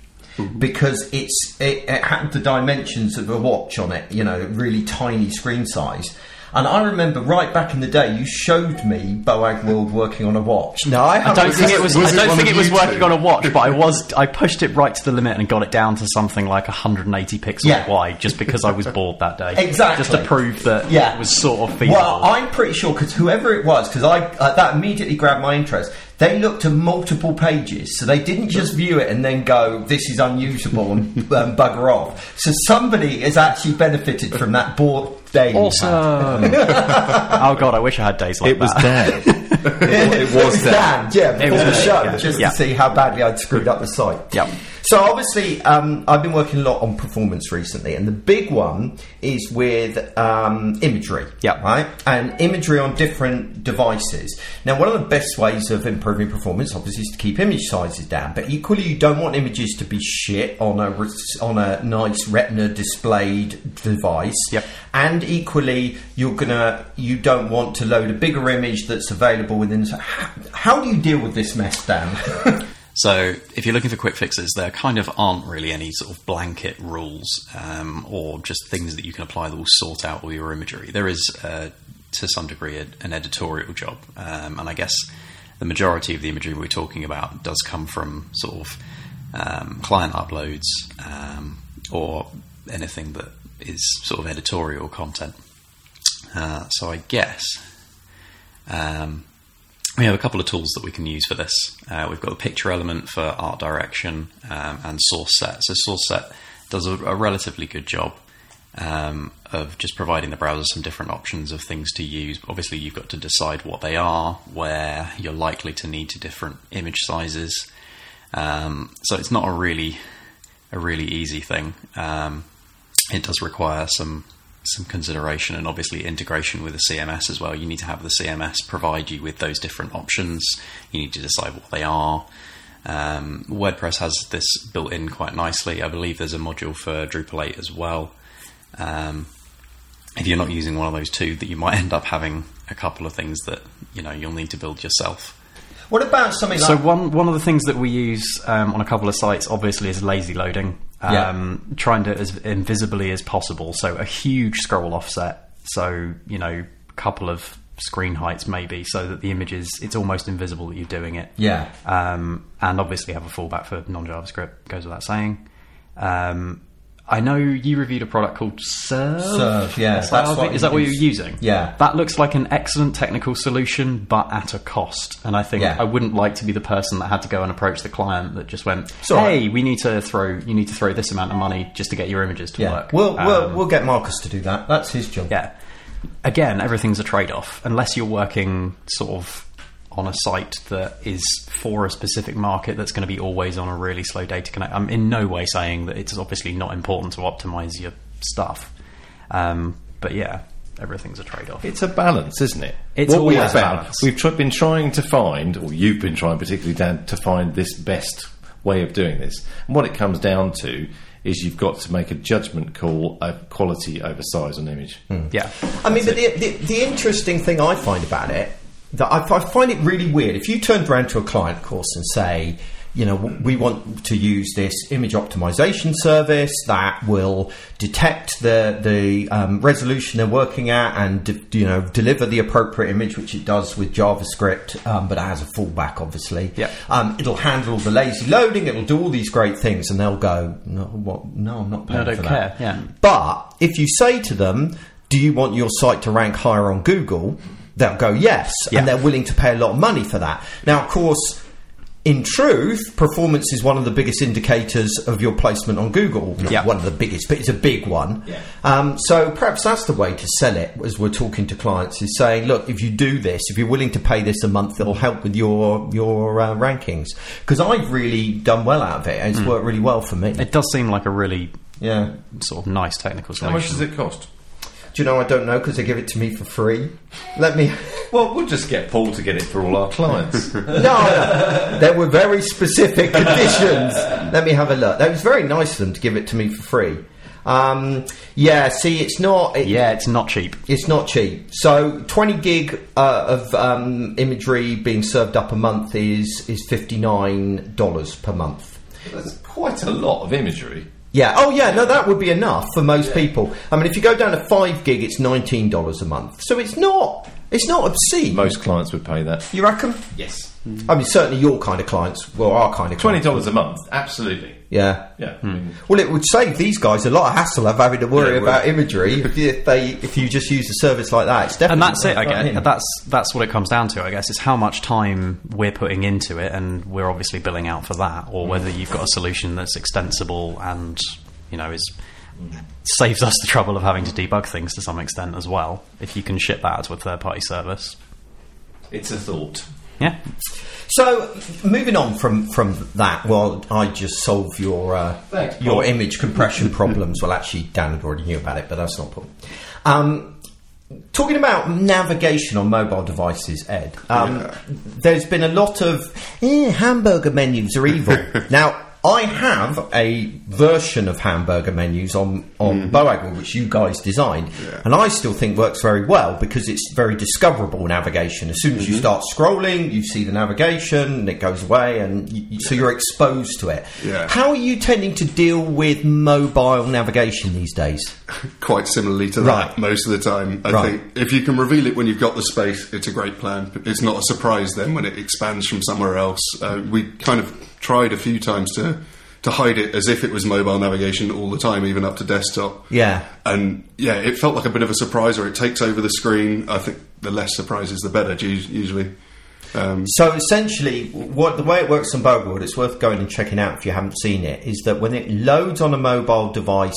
because it's it, it had the dimensions of a watch on it. You know, really tiny screen size. And I remember right back in the day, you showed me Boagworld working on a watch. No, I, I don't think it was. was I don't think it was working two? on a watch, but I was. I pushed it right to the limit and got it down to something like 180 pixels Yeah. wide, just because I was bored that day. Exactly. Just to prove that Yeah. it was sort of feasible. Well, I'm pretty sure because whoever it was, because I uh, that immediately grabbed my interest. They looked at multiple pages, so they didn't just view it and then go, "This is unusable" and um, bugger off. So somebody has actually benefited from that bored day. awesome. [laughs] oh god, I wish I had days like It was that. Dan. [laughs] had. it was Dan, yeah, before was the show, yeah. just Yeah. to see how badly I'd screwed up the site. Yep. So obviously, um, I've been working a lot on performance recently, and the big one is with um, imagery. Yep. Right, and imagery on different devices. Now, one of the best ways of improving performance, obviously, is to keep image sizes down. But equally, you don't want images to be shit on a on a nice Retina displayed device. Yep. And equally, you're gonna you don't want to load a bigger image that's available within. How, how do you deal with this mess, Dan? [laughs] So, if you're looking for quick fixes, there kind of aren't really any sort of blanket rules um, or just things that you can apply that will sort out all your imagery. There is, uh, to some degree, a, an editorial job, um, and I guess the majority of the imagery we're talking about does come from sort of um, client uploads um, or anything that is sort of editorial content. Uh, so, I guess. Um, we have a couple of tools that we can use for this. Uh, we've got the picture element for art direction um, and source set. So source set does a, a relatively good job um, of just providing the browser some different options of things to use. Obviously, you've got to decide what they are, where you're likely to need to different image sizes. Um, so it's not a really a really easy thing. Um, it does require some some consideration and obviously integration with the CMS as well. You need to have the CMS provide you with those different options. You need to decide what they are. Um, WordPress has this built in quite nicely. I believe there's a module for Drupal 8 as well. Um, if you're not using one of those two, that you might end up having a couple of things that you know you'll need to build yourself. what about something like So one one of the things that we use um, on a couple of sites, obviously, is lazy loading. Yeah. Um, Trying to as invisibly as possible. So a huge scroll offset. So you know, a couple of screen heights maybe, so that the image is it's almost invisible that you're doing it. Yeah. Um, and obviously have a fallback for non JavaScript. Goes without saying. Um, I know you reviewed a product called Sirv. Sirv, yeah, that's what Is that what you're using? Yeah. That looks like an excellent technical solution, but at a cost. And I think Yeah. I wouldn't like to be the person that had to go and approach the client that just went, "Hey, we need to throw you need to throw this amount of money just to get your images to Yeah, work." we'll, we'll Um, we'll get Marcus to do that. That's his job. yeah. Again, everything's a trade off. Unless you're working sort of on a site that is for a specific market that's going to be always on a really slow data connect. I'm in no way saying that it's obviously not important to optimize your stuff. Um, but yeah, everything's a trade off. It's a balance, isn't it? It's What we've always a found- balance. We've tr- been trying to find, or you've been trying, particularly Dan, to find this best way of doing this. And what it comes down to is you've got to make a judgment call of quality over size on image. Yeah. I mean, but the, the, the interesting thing I find about it, that I, I find it really weird. If you turned around to a client, of course, and say, you know, we want to use this image optimization service that will detect the the um, resolution they're working at and de- you know deliver the appropriate image, which it does with JavaScript, um, but it has a fallback, obviously. Yeah. Um, it'll handle the lazy loading. It'll do all these great things, and they'll go, no, what? No, I'm not paying I don't for care, that. yeah. But if you say to them, "Do you want your site to rank higher on Google?" They'll go yes, Yeah. and they're willing to pay a lot of money for that. Now, of course, in truth, performance is one of the biggest indicators of your placement on Google. Not Yeah. one of the biggest, but it's a big one. Um, so perhaps that's the way to sell it as we're talking to clients is saying, look, if you do this, if you're willing to pay this a month, it'll help with your your uh, rankings. Because I've really done well out of it, and it's worked really well for me. It does seem like a really yeah. sort of nice technical How much does it cost? Do you know I don't know because they give it to me for free. Let me. [laughs] Well, we'll just get Paul to get it for all our clients. [laughs] No, there were very specific [laughs] conditions. Let me have a look. That was very nice of them to give it to me for free. Um, yeah, see, it's not. It, Yeah, it's not cheap. It's not cheap. So, 20 gig uh, of um, imagery being served up a month is is fifty nine dollars per month. That's quite a lot of imagery. Yeah. Oh, yeah. No, that would be enough for most people. I mean, if you go down to five gig, it's nineteen dollars a month. So it's not. It's not obscene. Most clients would pay that. you reckon? Yes. I mean, certainly your kind of clients, well, our kind of $20 a month, absolutely. Yeah. Yeah. I mean, Well, it would save these guys a lot of hassle of having to worry Yeah, it would. about imagery if, you, if they if you just use a service like that. It's definitely and that's it. I guess in. that's that's what it comes down to. I guess is how much time we're putting into it, and we're obviously billing out for that, or whether you've got a solution that's extensible and you know is saves us the trouble of having to debug things to some extent as well. If you can ship that to a third party service, it's a thought. yeah, So, moving on from from that, well, I just solve your uh, Thanks, your image compression problems. Well, actually, Dan had already knew about it, but that's not Paul. Um, talking about navigation on mobile devices, Ed, um, there's been a lot of eh, hamburger menus are evil. [laughs] now, I have a version of hamburger menus on on Boagworld, which you guys designed, and I still think works very well because it's very discoverable navigation. As soon as you start scrolling, you see the navigation, and it goes away, and you, you- so you're exposed to it. Yeah. How are you tending to deal with mobile navigation these days? [laughs] quite similarly to Right. that most of the time. I Right. think if you can reveal it when you've got the space, it's a great plan. It's not a surprise then when it expands from somewhere else. Uh, we kind of tried a few times to to hide it as if it was mobile navigation all the time, even up to desktop. Yeah. And yeah, it felt like a bit of a surprise, or it takes over the screen. I think the less surprises, the better. Usually, um, So essentially, what the way it works on Boagworld, it's worth going and checking out if you haven't seen it. Is that when it loads on a mobile device,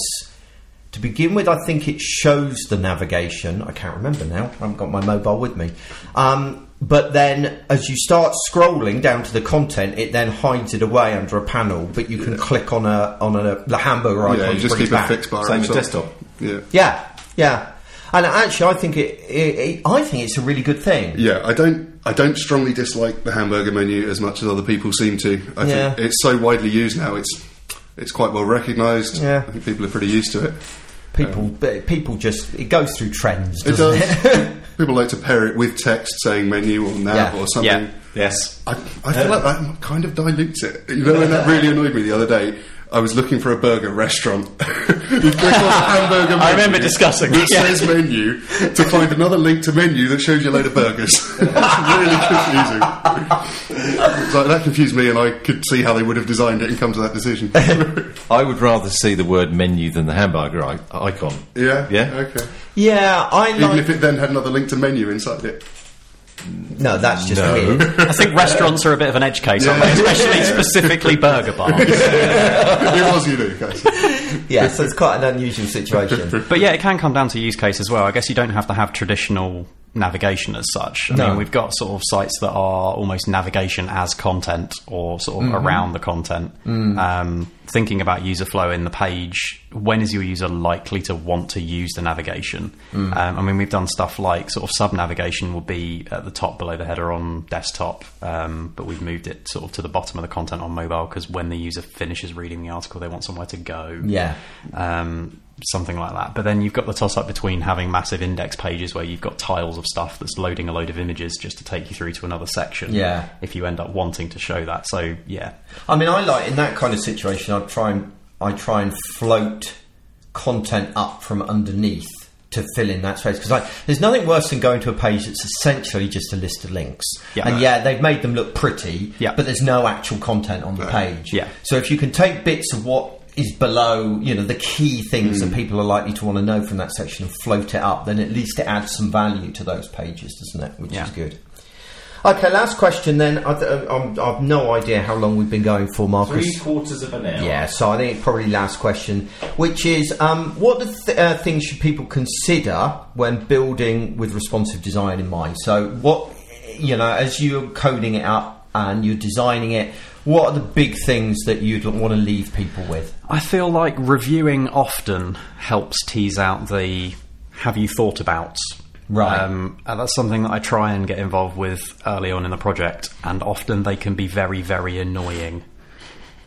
to begin with, I think it shows the navigation. I can't remember now. I haven't got my mobile with me. Um, but then, as you start scrolling down to the content, it then hides it away under a panel. But you can click on a on a the hamburger icon. yeah, you to just keep it a back. fixed bar. Same on with desktop. Yeah. Yeah, yeah. And actually, I think it, it, it. I think it's a really good thing. Yeah, I don't. I don't strongly dislike the hamburger menu as much as other people seem to. I Yeah. think it's so widely used now. It's it's quite well recognised. Yeah. I think people are pretty used to it. People, but people just it goes through trends. It Doesn't does. it? [laughs] people like to pair it with text saying menu or nav Yeah. or something. Yeah. Yes. I, I feel uh, like that kind of dilutes it. You know, and that really annoyed me the other day. I was looking for a burger restaurant. you click on the hamburger menu I remember discussing that yeah. says menu to find another link to menu that shows you a load of burgers. [laughs] it's really confusing. It's like, that confused me, and I could see how they would have designed it and come to that decision. [laughs] I would rather see the word menu than the hamburger I- icon. yeah. Yeah? Okay. Yeah, I Even like. if it then had another link to menu inside it. No, that's just No. weird. I think restaurants are a bit of an edge case, aren't they? especially specifically burger bars. [laughs] it was unique. Actually. yeah, so it's quite an unusual situation. But yeah, it can come down to use case as well. I guess you don't have to have traditional navigation as such. I No. mean, we've got sort of sites that are almost navigation as content or sort of around the content. Um, thinking about user flow in the page, when is your user likely to want to use the navigation? Um, I mean, we've done stuff like sort of sub navigation will be at the top below the header on desktop, um, but we've moved it sort of to the bottom of the content on mobile because when the user finishes reading the article, they want somewhere to go Yeah. um, something like that. But then you've got the toss up between having massive index pages where you've got tiles of stuff that's loading a load of images just to take you through to another section. Yeah. If you end up wanting to show that, so yeah, I mean, I like in that kind of situation. I try and I try and float content up from underneath to fill in that space because there's nothing worse than going to a page that's essentially just a list of links. Yeah. And yeah, they've made them look pretty, Yeah. but there's no actual content on the page. Yeah. So if you can take bits of what is below, you know, the key things that people are likely to want to know from that section and float it up, then at least it adds some value to those pages, doesn't it? Which Yeah. is good. Okay, last question then. I, I'm, I've no idea how long we've been going for, Marcus. Three quarters of an hour. Yeah, so I think it's probably last question, which is um, what the th- uh, things should people consider when building with responsive design in mind? So, what you know, as you're coding it up and you're designing it, what are the big things that you'd want to leave people with? I feel like reviewing often helps tease out the have you thought about. Right. Um, and that's something that I try and get involved with early on in the project, and often they can be very, very annoying.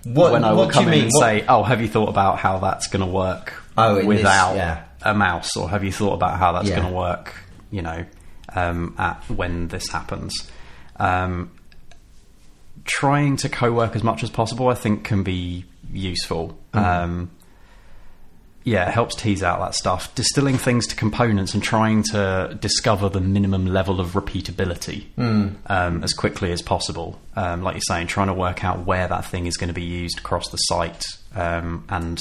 What, when I will come you in mean? and What- say, "Oh, have you thought about how that's going to work Oh, in this- without yeah. a mouse?" Or have you thought about how that's Yeah. going to work? You know, um, at when this happens. Um, trying to co-work as much as possible, I think, can be useful. Um, yeah, it helps tease out that stuff. Distilling things to components and trying to discover the minimum level of repeatability um, as quickly as possible. Um, like you're saying, trying to work out where that thing is going to be used across the site um, and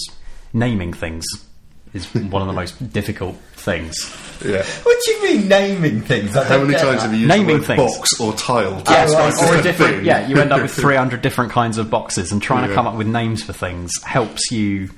naming things is one of the most [laughs] difficult things. Yeah. What do you mean naming things? I How don't many get times that. have you used Naming the word things. box or tile? to Yeah, describe right. or a different, thing? yeah, you end up with [laughs] 300 different kinds of boxes, and trying to Yeah. come up with names for things helps you.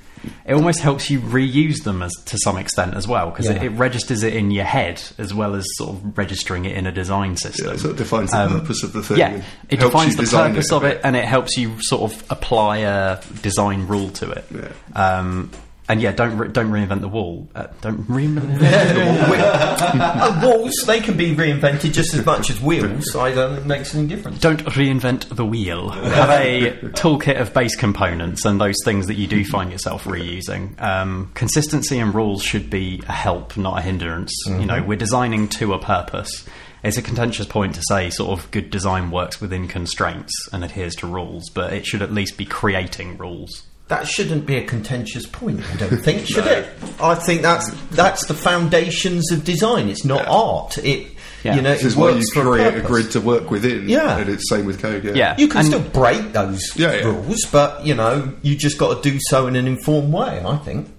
It almost helps you reuse them as to some extent as well because Yeah. it, it registers it in your head as well as sort of registering it in a design system. Yeah, so it defines the purpose of the thing. Yeah, it helps defines you the design purpose a of bit. it, and it helps you sort of apply a design rule to it. Yeah. Um, and yeah, don't re- don't reinvent the wall. Uh, don't reinvent the [laughs] wall. [laughs] Uh, walls, they can be reinvented just as much as wheels. I don't think it makes any difference. Don't reinvent the wheel. Have a toolkit of base components and those things that you do find yourself reusing. Um, consistency and rules should be a help, not a hindrance. You know, we're designing to a purpose. It's a contentious point to say sort of good design works within constraints and adheres to rules, but it should at least be creating rules. That shouldn't be a contentious point, I don't think, [laughs] should it? I think that's that's the foundations of design. It's not art. It Yeah. you know, This it is why you works for a create a purpose. grid to work within. Yeah. And it's same with code, yeah. Yeah. You can And- still break those Yeah, yeah. rules, but you know, you just got to do so in an informed way. I think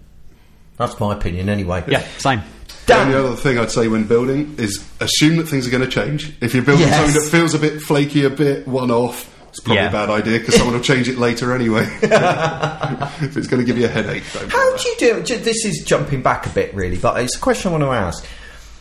that's my opinion, anyway. Yeah, same. The only other thing I'd say when building is assume that things are going to change. If you're building Yes. something that feels a bit flaky, a bit one off, it's probably Yeah. a bad idea because someone will change it later anyway. [laughs] [laughs] if it's going to give you a headache, How do you do? This is jumping back a bit, really, but it's a question I want to ask.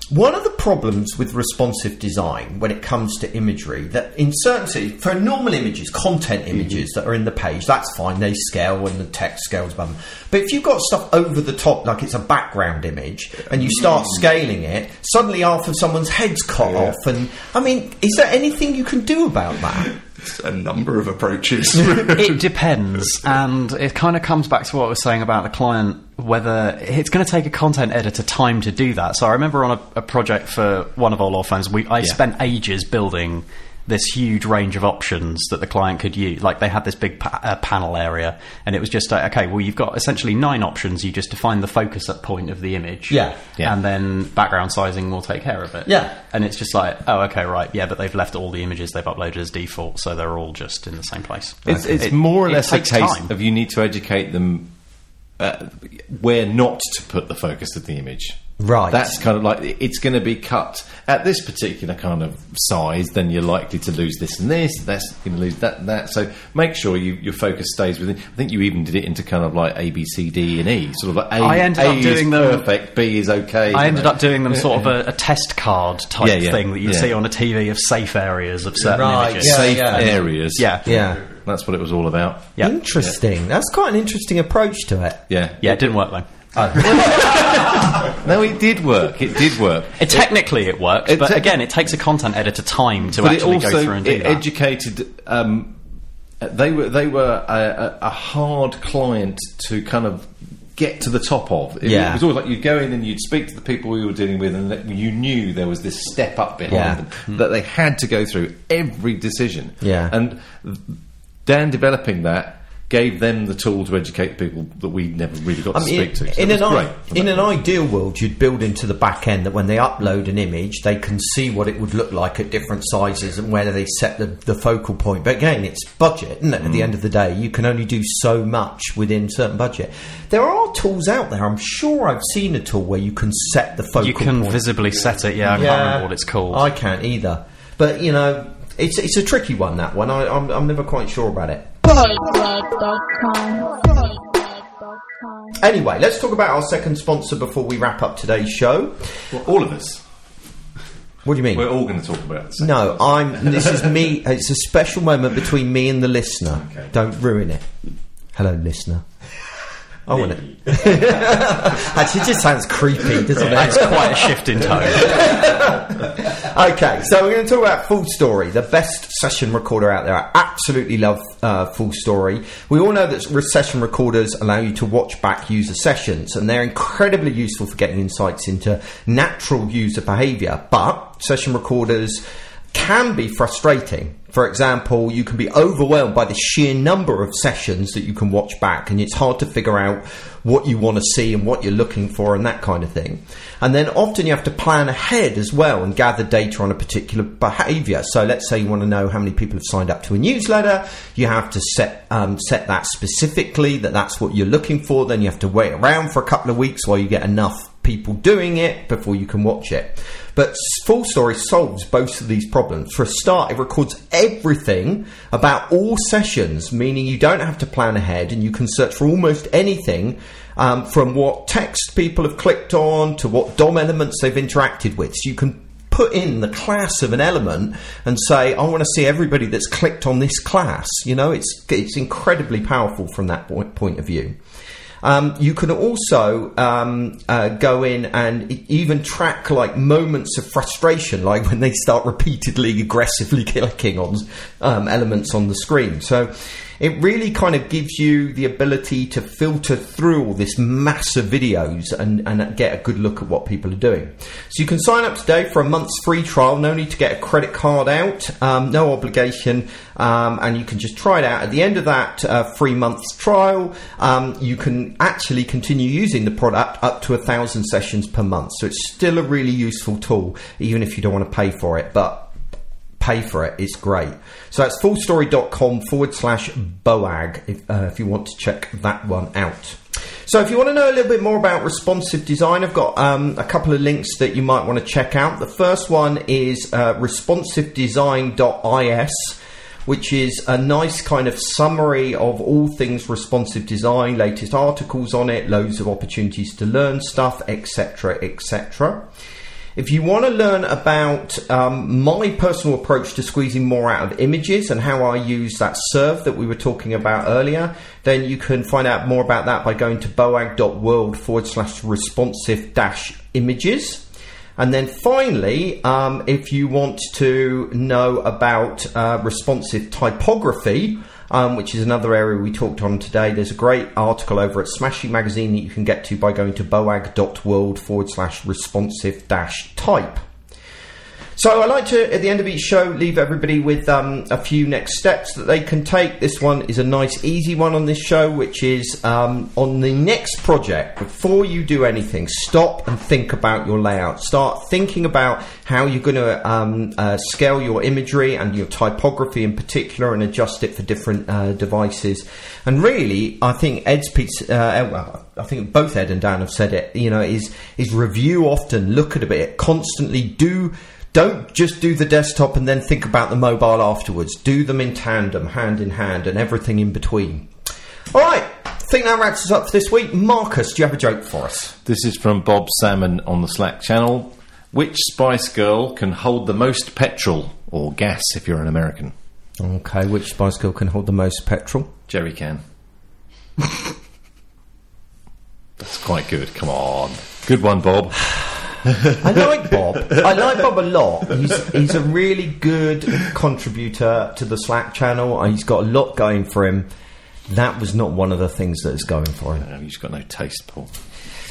One of the problems with responsive design when it comes to imagery that in certain for normal images, content mm-hmm. images that are in the page, that's fine. They scale and the text scales above them. But if you've got stuff over the top, like it's a background image, and you start mm-hmm. scaling it, suddenly half of someone's head's cut off. And I mean, is there anything you can do about that? A number of approaches. [laughs] it [laughs] depends, and it kind of comes back to what I was saying about the client. Whether it's going to take a content editor time to do that. So I remember on a, a project for one of our law firms, we I spent ages building this huge range of options that the client could use. Like they had this big pa- uh, panel area, and it was just like, okay, well, you've got essentially nine options. You just define the focus at point of the image, Yeah. Yeah. and then background sizing will take care of it, Yeah. And it's just like, oh, okay, right, yeah, but they've left all the images they've uploaded as default, so they're all just in the same place. It's, it's It- more or less a case time. of you need to educate them uh, where not to put the focus of the image. Right. That's kind of like it's going to be cut at this particular kind of size. Then you're likely to lose this and this. That's going to lose that and that. So make sure you, your focus stays within. I think you even did it into kind of like A, B, C, D, and E. Sort of like A, I ended A up doing them- perfect. B is okay. I ended know. up doing them sort of a, a [laughs] test card type Yeah, yeah, thing that you yeah. see on a TV of safe areas of certain Right, images. yeah. safe areas. Yeah. yeah, that's what it was all about. Yeah. Interesting. That's quite an interesting approach to it. Yeah, Yeah, it didn't work though. [laughs] No, it did work. It did work. It, technically, it worked, It but tec- again, it takes a content editor time to actually also go through and do it that. educated. Um, they were they were a, a, a hard client to kind of get to the top of. It, Yeah. it was always like you'd go in and you'd speak to the people you were dealing with, and that you knew there was this step up behind Yeah. them that they had to go through every decision. Yeah. and Dan developing that. Gave them the tool to educate people that we never really got I to mean, speak to. So in, an i- in an ideal world, you'd build into the back end that when they upload an image, they can see what it would look like at different sizes and where they set the, the focal point. But again, it's budget, isn't it? At the Mm. end of the day, you can only do so much within certain budget. There are tools out there. I'm sure I've seen a tool where you can set the focal you can point. visibly set it. Yeah, I can't remember what it's called. I can't either. But you know, it's it's a tricky one. That one, I, I'm I'm never quite sure about it. Web.com. Web.com. Anyway, let's talk about our second sponsor before we wrap up today's show. Well, all of us. What do you mean? We're all going to talk about this. No, I'm. This is me. [laughs] It's a special moment between me and the listener. Okay. Don't ruin it. Hello, listener. I want it. [laughs] Actually, it just sounds creepy, doesn't That's it? quite a shift in tone. [laughs] [laughs] okay, so we're going to talk about FullStory, the best session recorder out there. I absolutely love uh, FullStory. We all know that session recorders allow you to watch back user sessions, and they're incredibly useful for getting insights into natural user behavior. But session recorders can be frustrating. For example, you can be overwhelmed by the sheer number of sessions that you can watch back, and it's hard to figure out what you want to see and what you're looking for and that kind of thing. And then often you have to plan ahead as well and gather data on a particular behavior. So let's say you want to know how many people have signed up to a newsletter, you have to set um, set that specifically that that's what you're looking for. Then you have to wait around for a couple of weeks while you get enough people doing it before you can watch it. But FullStory solves both of these problems. For a start, it records everything about all sessions, meaning you don't have to plan ahead and you can search for almost anything um, from what text people have clicked on to what DOM elements they've interacted with. So you can put in the class of an element and say, I want to see everybody that's clicked on this class. You know, it's, it's incredibly powerful from that point of view. Um, you can also um, uh, go in and even track like moments of frustration, [laughs] like when they start repeatedly aggressively [laughs] clicking on um, elements on the screen. So it really kind of gives you the ability to filter through all this mass of videos and, and get a good look at what people are doing. So you can sign up today for a month's free trial. No need to get a credit card out, um, no obligation, um, and you can just try it out. At the end of that uh, free month's trial, um, you can actually continue using the product up to a thousand sessions per month. So it's still a really useful tool, even if you don't want to pay for it. But pay for it. It's great. So that's fullstory.com forward slash BOAG if, uh, if you want to check that one out. So if you want to know a little bit more about responsive design, I've got um, a couple of links that you might want to check out. The first one is uh, responsivedesign.is which is a nice kind of summary of all things responsive design, latest articles on it, loads of opportunities to learn stuff, etc., etc. If you want to learn about um, my personal approach to squeezing more out of images and how I use that serve that we were talking about earlier, then you can find out more about that by going to boag.world forward slash responsive dash images. And then finally, um, if you want to know about uh, responsive typography, um, which is another area we talked on today, there's a great article over at Smashing Magazine that you can get to by going to boag.world forward slash responsive dash type. So I like to, at the end of each show, leave everybody with um, a few next steps that they can take. This one is a nice, easy one on this show, which is um, on the next project. Before you do anything, stop and think about your layout. Start thinking about how you're going to um, uh, scale your imagery and your typography in particular, and adjust it for different uh, devices. And really, I think Ed's piece. Uh, well, I think both Ed and Dan have said it. You know, is is review often, look at a bit, constantly do. Don't just do the desktop and then think about the mobile afterwards. Do them in tandem, hand in hand, and everything in between. All right, I think that wraps us up for this week. Marcus, do you have a joke for us? This is from Bob Salmon on the Slack channel. Which Spice Girl can hold the most petrol or gas if you're an American? Okay, which Spice Girl can hold the most petrol? Jerry can. [laughs] That's quite good. Come on. Good one, Bob. [laughs] I like Bob. I like Bob a lot. He's he's a really good contributor to the Slack channel. Uh, He's got a lot going for him. That was not one of the things that is going for him. Oh, You've got no taste, Paul.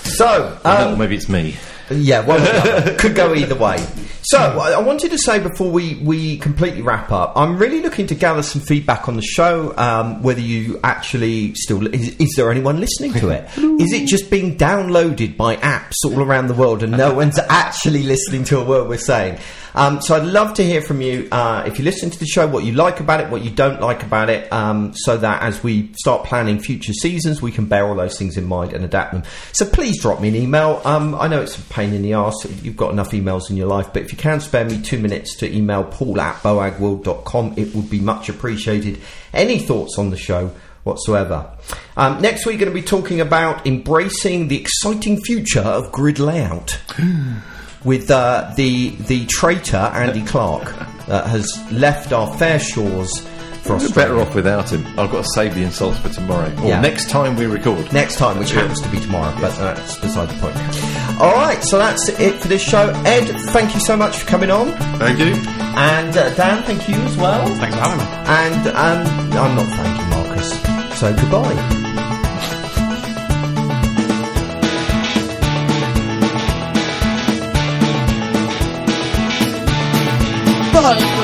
So, um, maybe it's me. Yeah, one or the other. could go either way. So, I wanted to say before we, we completely wrap up, I'm really looking to gather some feedback on the show. Um, whether you actually still is, is there anyone listening to it? is it just being downloaded by apps all around the world and no one's actually listening to a word we're saying? Um, so, I'd love to hear from you uh, if you listen to the show, what you like about it, what you don't like about it, um, so that as we start planning future seasons, we can bear all those things in mind and adapt them. So, please drop me an email. Um, I know it's pain in the arse. You've got enough emails in your life, but if you can spare me two minutes to email paul at boagworld.com, it would be much appreciated. Any thoughts on the show? Whatsoever. Um, next we're going to be talking about embracing the exciting future of grid layout [gasps] with uh, the the traitor Andy [laughs] Clarke that has left our fair shores for We're better off without him. I've got to save the insults for tomorrow. Or Yeah. next time we record. next time, which happens to be tomorrow, but that's beside the point. All right, so that's it for this show. Ed, thank you so much for coming on, Thank you. and uh, Dan, thank you as well. Thanks for having me. And um, I'm not thanking Marcus, so goodbye. Boyfriend.com.